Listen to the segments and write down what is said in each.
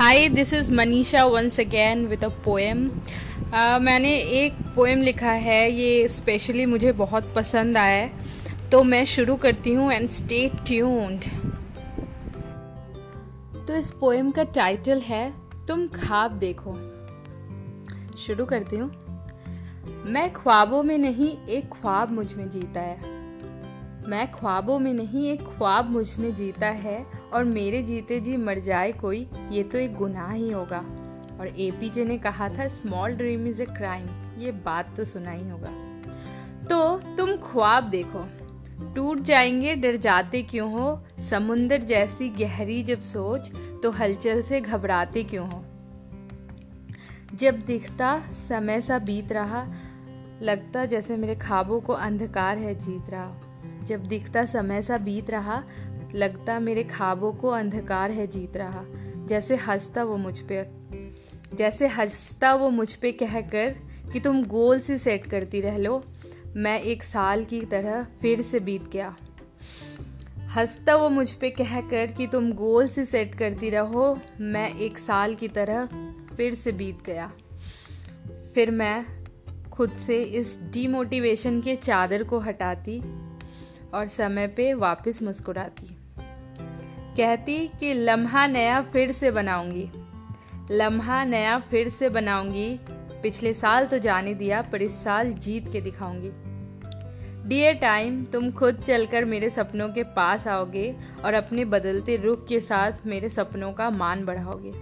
Hi this is Manisha once again with a poem मैंने एक poem लिखा है, ये स्पेशली मुझे बहुत पसंद आया है। तो मैं शुरू करती हूँ एंड स्टे ट्यून्ड तो इस पोएम का टाइटल है, तुम ख्वाब देखो। शुरू करती हूँ। मैं ख्वाबों में नहीं, एक ख्वाब मुझमें जीता है। मैं ख्वाबों में नहीं, एक ख्वाब मुझमें जीता है और मेरे जीते जी मर जाए कोई, ये तो एक गुनाह ही होगा। और एपीजे ने कहा था small dream is a crime ये बात तो सुना ही होगा। तो तुम ख्वाब देखो। टूट जाएँगे, डर जाते क्यों हो? समुंदर जैसी गहरी जब सोच तो हलचल से घबराते क्यों हो? जब दिखता, समय सा बीत रहा, लगता जैसे मेरे ख्वाबों को अंधकार है, जीत रहा। जब दिखता समय सा बीत रहा, लगता मेरे ख्वाबों को अंधकार है जीत रहा। जैसे हंसता वो मुझ पे, जैसे हंसता वो मुझ पे कहकर कि तुम गोल से सेट करती रह लो, मैं एक साल की तरह फिर से बीत गया। हंसता वो मुझ पे कहकर कि तुम गोल से सेट करती रहो, मैं एक साल की तरह फिर से बीत गया। फिर मैं खुद से इस डीमोटिवेशन के चादर को हटाती और समय पे वापस मुस्कुराती। कहती कि लम्हा नया फिर से बनाऊँगी। लम्हा नया फिर से बनाऊँगी। पिछले साल तो जाने दिया, पर इस साल जीत के दिखाऊँगी। डियर टाइम तुम खुद चलकर मेरे सपनों के पास आओगे और अपने बदलते रुख के साथ मेरे सपनों का मान बढ़ाओगे।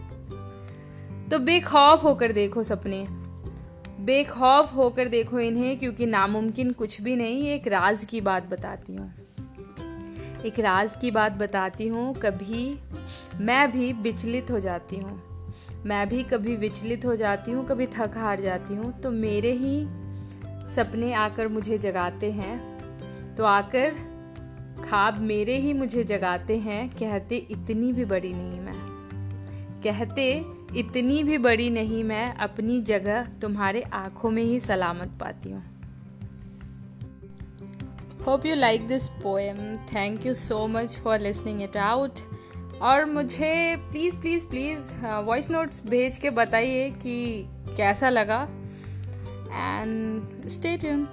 तो बेखौफ होकर देखो सपने। बेखौफ होकर देखो इन्हें, क्योंकि नामुमकिन कुछ भी नहीं, एक राज की बात बताती हूँ। एक राज की बात बताती हूँ, कभी मैं भी विचलित हो जाती हूँ। मैं भी कभी विचलित हो जाती हूँ, कभी थक हार जाती हूँ। तो मेरे ही सपने आकर मुझे जगाते हैं। तो आकर ख्वाब मेरे ही मुझे जगाते हैं। कहते, इतनी भी बड़ी नहीं मैं। कहते इतनी भी बड़ी नहीं मैं अपनी जगह तुम्हारे आँखों में ही सलामत पाती हूँ। Hope you like this poem thank you so much for listening it out और मुझे please please please voice notes भेज के बताइए कि कैसा लगा। And stay tune